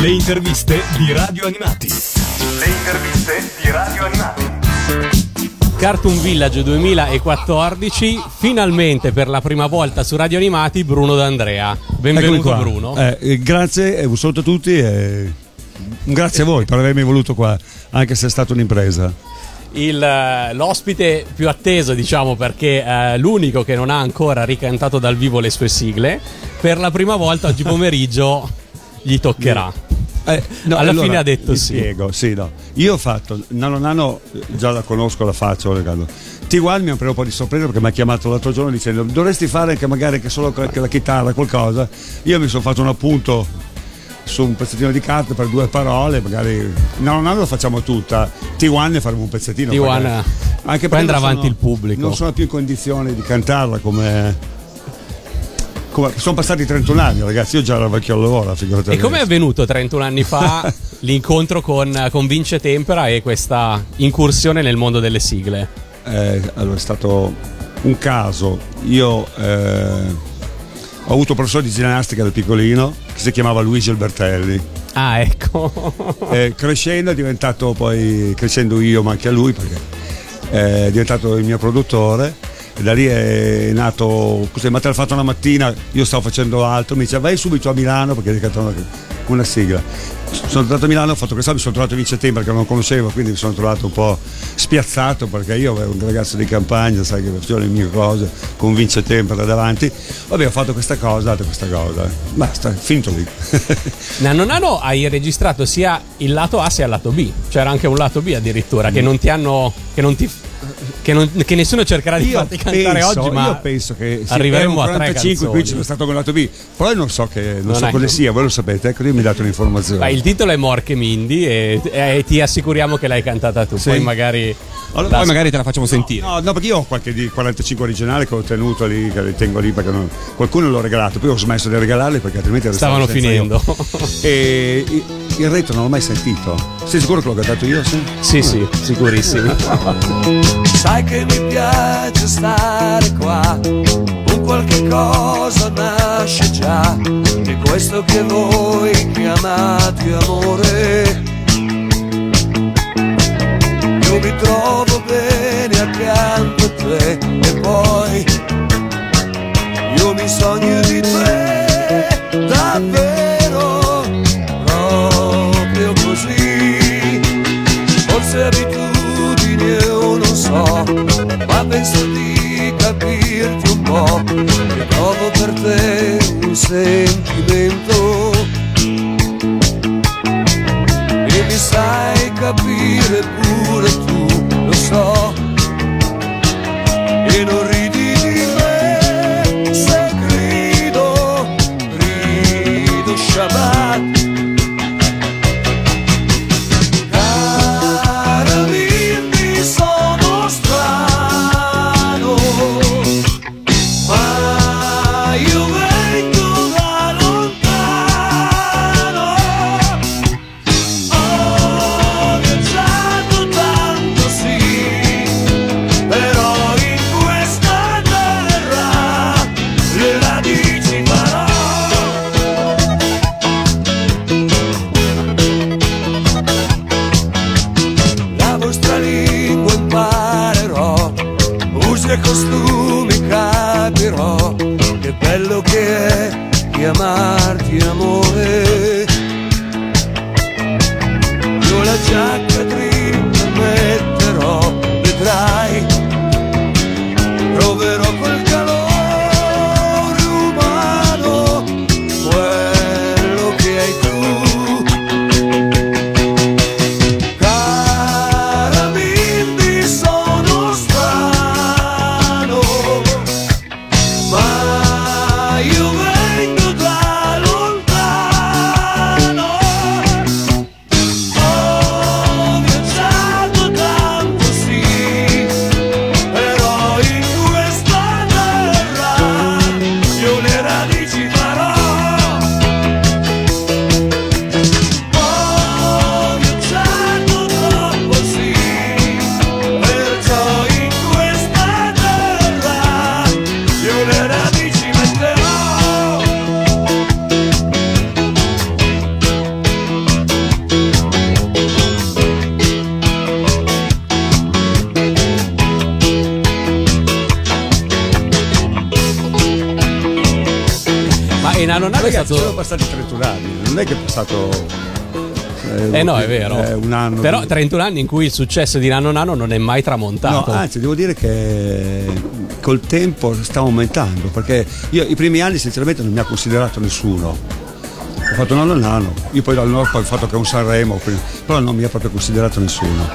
Le interviste di Radio Animati. Le interviste di Radio Animati. Cartoon Village 2014, finalmente per la prima volta su Radio Animati Bruno D'Andrea. Benvenuto Bruno. Eh, grazie, e un saluto a tutti e grazie a voi per avermi voluto qua, anche se è stata un'impresa. Il, eh, l'ospite più atteso, diciamo, perché è l'unico che non ha ancora ricantato dal vivo le sue sigle, per la prima volta oggi pomeriggio gli toccherà. Eh, no, Alla allora, fine ha detto sì. Spiego, sì, no. Io ho fatto, Nano Nano, già la conosco, la faccio, Riccardo. T1 mi ha preso un po' di sorpresa perché mi ha chiamato l'altro giorno dicendo dovresti fare anche magari che solo la chitarra, qualcosa. Io mi sono fatto un appunto su un pezzettino di carta per due parole, magari Nano Nano lo facciamo tutta, T1 ne faremo un pezzettino. T1 perché- poi andrà avanti il pubblico. Non sono più in condizione di cantarla come... come- sono passati 31 anni ragazzi, io già ero vecchio al lavoro, figurati. E come è avvenuto 31 anni fa l'incontro con, con Vince Tempera e questa incursione nel mondo delle sigle? Eh, allora, è stato un caso. Io eh, ho avuto un professore di ginnastica da piccolino che si chiamava Luigi Albertelli. Ah, ecco. Eh, crescendo è diventato poi, crescendo io, ma anche a lui, perché eh, è diventato il mio produttore. Da lì è nato, così, ma te l'ha fatto una mattina, io stavo facendo altro, mi dice vai subito a Milano perché devi cantare una, una sigla. Sono andato a Milano, ho fatto questo, mi sono trovato Vince Tempera che non conoscevo, quindi mi sono trovato un po' spiazzato perché io ero un ragazzo di campagna, sai che facevo le mie cose con Vince Tempera davanti. Vabbè, ho fatto questa cosa, fatto questa cosa. Basta, finito lì. Nano Nano hai registrato sia il lato A sia il lato B. C'era anche un lato B addirittura che non ti hanno. che non ti. Che, non- che nessuno cercherà di Io farti cantare penso- oggi, ma io penso che sì, arriveremo a tre 45 qui canzoni. c'è stato con lato B però io non so, che, non Non so cosa sia voi lo sapete ecco io mi date un'informazione Beh, il titolo è Morche Mindy e, e ti assicuriamo che l'hai cantata tu. Sì. Poi magari. Allora, Poi magari te la facciamo sentire. No, no, perché io ho qualche di 45 originali che ho tenuto lì, che tengo lì perché non- qualcuno l'ho regalato, poi ho smesso di regalarli perché altrimenti Stavano finendo. E il- il retro non l'ho mai sentito. Sei sicuro che l'ho cantato io? Sì. sì, sì, sicurissimo. Sai che mi piace stare qua, un qualche cosa nasce già, di questo che voi chiamate amore. Io mi trovo bene accanto a te e poi io mi sogno di te, davvero, proprio così. Forse abitudini non so, ma penso di capirti un po'. Che provo per te un sentimento e mi sai capire pure tu, lo so. E non passato. sono passati 31 anni, non è che è passato. Eh no, è vero. eh, un anno. Però di- 31 anni in cui il successo di Nano Nano non è mai No, tramontato. anzi, devo dire che col tempo sta aumentando perché io i primi anni sinceramente non mi ha considerato nessuno. Ho fatto nano nano, io poi dal nord ho fatto che un Sanremo, però non mi ha proprio considerato nessuno.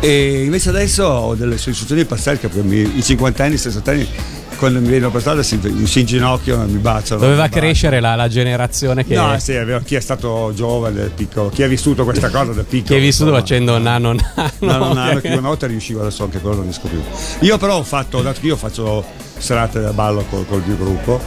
E invece adesso ho delle soddisfazioni pazzesche perché i 50 anni, i 60 anni, quando mi vedono per strada si, si inginocchiano e mi baciano. Doveva mi crescere la, la generazione che, No, sì, è vero, chi è stato giovane, piccolo, chi ha vissuto questa cosa da piccolo. che hai vissuto insomma. facendo Nano Nano. No, no, no, che una volta riuscivo, adesso anche quello non riesco più. Io però ho fatto, dato che io faccio serate da ballo col, col mio gruppo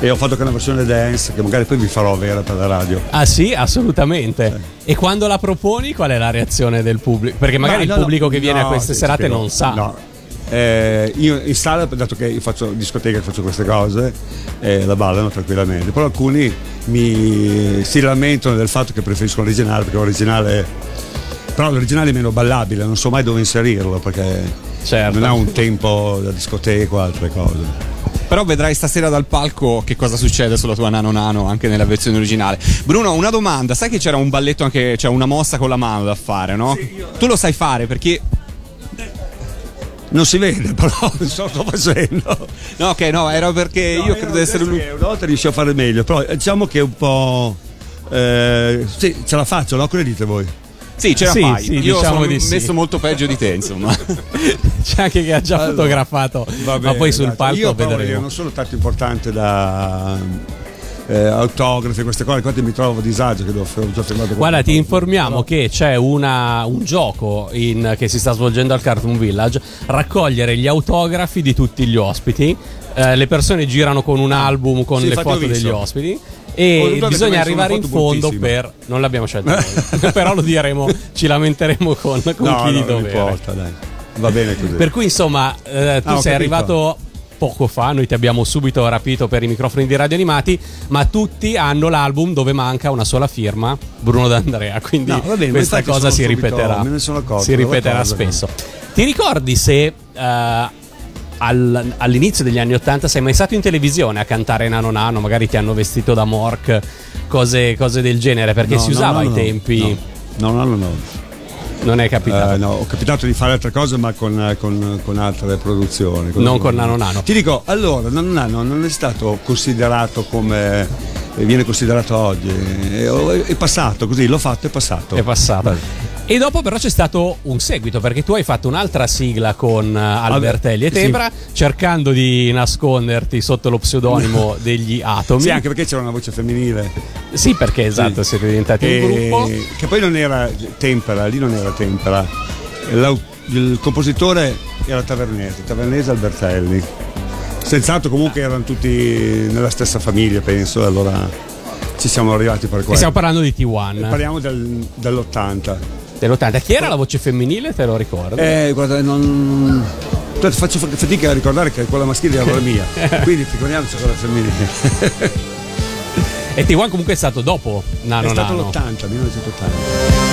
e ho fatto anche una versione dance che magari poi vi farò avere per la radio. Ah sì, assolutamente. E quando la proponi qual è la reazione del pubblico? Perché magari Ma il no, pubblico no, che viene a no, queste serate non sa. No. Eh, io in sala, dato che io faccio discoteca, faccio queste cose, eh, la ballano tranquillamente. Però alcuni mi, si lamentano del fatto che preferisco l'originale perché l'originale. Però l'originale è meno ballabile, non so mai dove inserirlo perché Certo. non ha un tempo da discoteca o altre cose. Però vedrai stasera dal palco che cosa succede sulla tua Nano Nano anche nella versione originale. Bruno, una domanda, sai che c'era un balletto anche, cioè una mossa con la mano da fare, no? Tu lo sai fare perché Non si vede, però lo sto facendo. No, ok, no, era perché No, io credo di essere l'unico. Una volta riuscì a fare meglio, però diciamo che è un po'. eh, sì, ce la faccio, no? Cosa dite voi? Sì, ce la Sì, fai. sì, Io diciamo sono di sì. messo molto peggio di te, insomma. C'è anche chi ha già Allora, fotografato, Va ma bene, poi sul palco Io però vedremo. non sono tanto importante da eh, autografi, queste cose, infatti mi trovo a disagio che devo ho già firmato Guarda, ti informiamo che c'è una- un gioco in- che si sta svolgendo al Cartoon Village, raccogliere gli autografi di tutti gli ospiti. Eh, le persone girano con un album con Sì, le foto degli ospiti. E bisogna arrivare in fondo bruttissima. per. Non l'abbiamo scelto noi, però lo diremo, ci lamenteremo con, con No, chi no, di non dovere. importa, dai. Va bene così. Per cui, insomma, eh, tu Ah, sei capito. arrivato poco fa, noi ti abbiamo subito rapito per i microfoni di radio animati, ma tutti hanno l'album dove manca una sola firma, Bruno D'Andrea, quindi No, bene, questa cosa si subito- ripeterà. accorto, si ripeterà spesso. Ti ricordi se al- all'inizio degli anni Ottanta sei mai stato in televisione a cantare Nano Nano, magari ti hanno vestito da Mork, cose, cose del genere, perché No, si usava no, ai no. tempi, No, no, no, no. Non è capitato. Eh, no, ho capitato di fare altre cose, ma con, con- con altre produzioni. Non con Nano Nano. Ti dico, allora, Nano Nano non è stato considerato come eh, viene considerato oggi. È, è passato così, l'ho fatto, è passato. È passato. E dopo però c'è stato un seguito perché tu hai fatto un'altra sigla con eh, Albertelli e sì. Tebra cercando di nasconderti sotto lo pseudonimo degli Atomi. Sì, anche perché c'era una voce femminile. Sì, perché esatto, Sì. siete diventati un gruppo. E- Che poi non era tempera, lì non era tempera. L'au- il compositore era Tavernese, Tavernese Albertelli. Senz'altro comunque erano tutti nella stessa famiglia, penso, e allora ci siamo arrivati per E questo. stiamo parlando di T1 Parliamo del- dell'80. Dell'80. Chi era la voce femminile? Te lo ricordi? Eh, guarda, non. Faccio fatica a ricordare che quella maschile era la mia, quindi figuriamoci quella femminile. E T1 comunque è stato dopo Nano è stato Nano. l'80, 1980.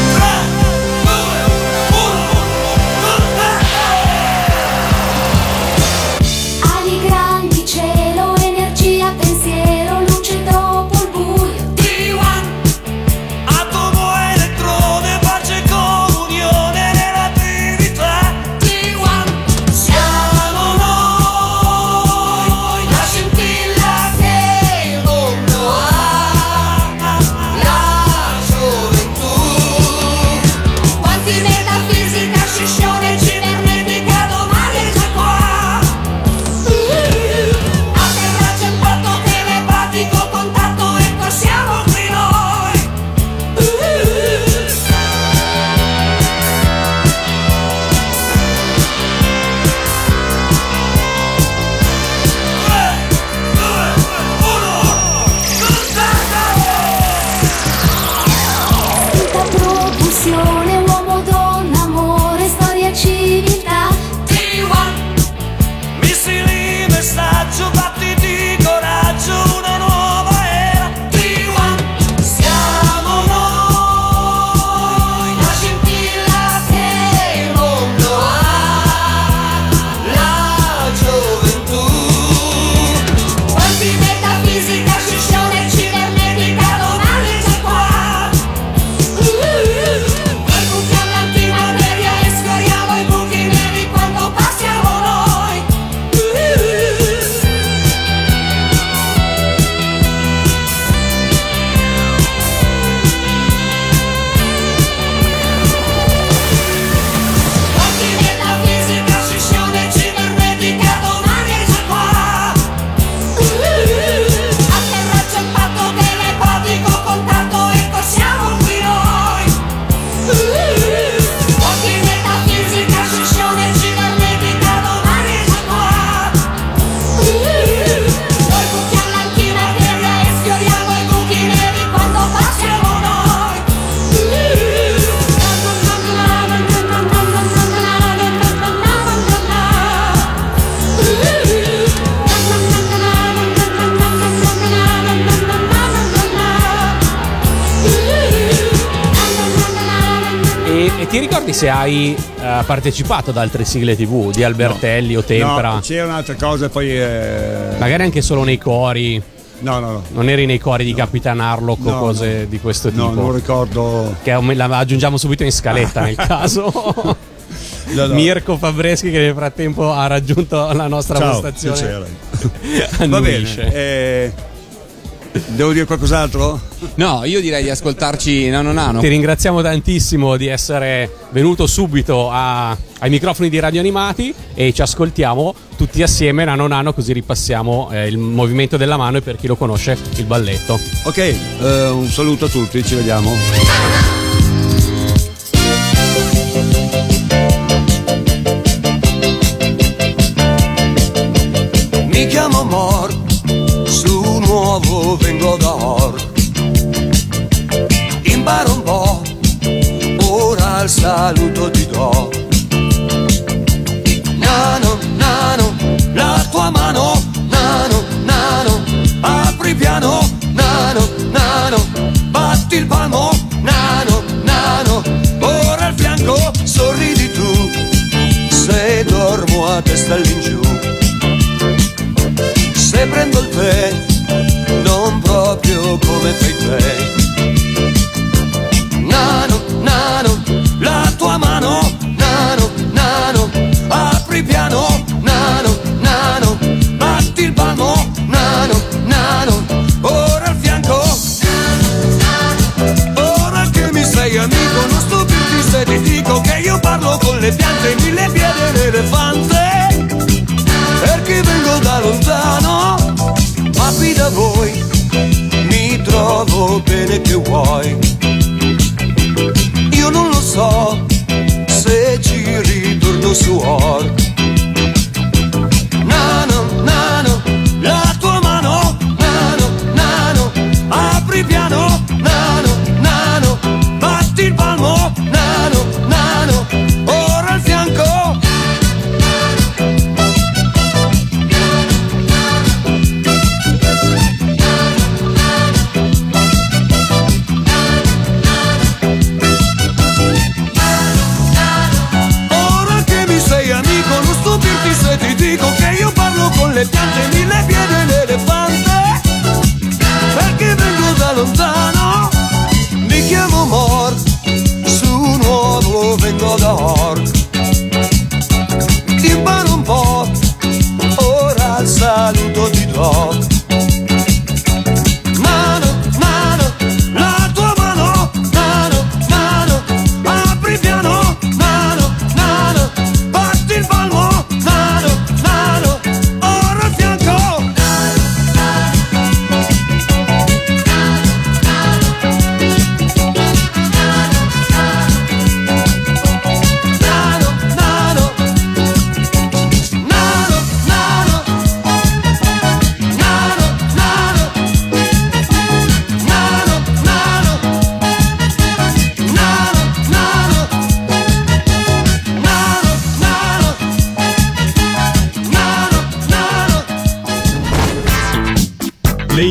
E ti ricordi se hai eh, partecipato ad altre sigle TV di Albertelli o Tempera? No, c'erano altre cose, poi. eh, Magari anche solo nei cori. No, no, no. Non eri nei cori di Capitan Harlock o No, cose no. di questo No, tipo. non ricordo. Che la aggiungiamo subito in scaletta nel caso. No, no. Mirko Fabreschi che nel frattempo ha raggiunto la nostra Ciao, postazione. Va bene. eh, devo dire qualcos'altro? No, io direi di ascoltarci Nano Nano. Ti ringraziamo tantissimo di essere venuto subito a- ai microfoni di Radio Animati e ci ascoltiamo tutti assieme nano nano così ripassiamo eh, il movimento della mano e per chi lo conosce il balletto. Ok, eh, un saluto a tutti, ci vediamo. Nuovo vengo da Or. Imparo un po', ora il saluto ti do. Nano, nano, la tua mano, nano, nano, apri piano, nano, nano, batti il palmo, nano, nano, ora al fianco sorridi tu, se dormo a testa all'ingiù. Se prendo il tè, proprio come fai te. Nano, nano, la tua mano, nano, nano, apri piano, nano, nano, batti il palmo, nano, nano, ora al fianco. Ora che mi sei amico, non stupirti se ti dico che io parlo con le piante, mille piedi e l'elefante perché vengo da lontano, qui da voi bene che vuoi. Io non lo so se ci ritorno su Or.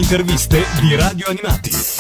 Interviste di Radio Animati.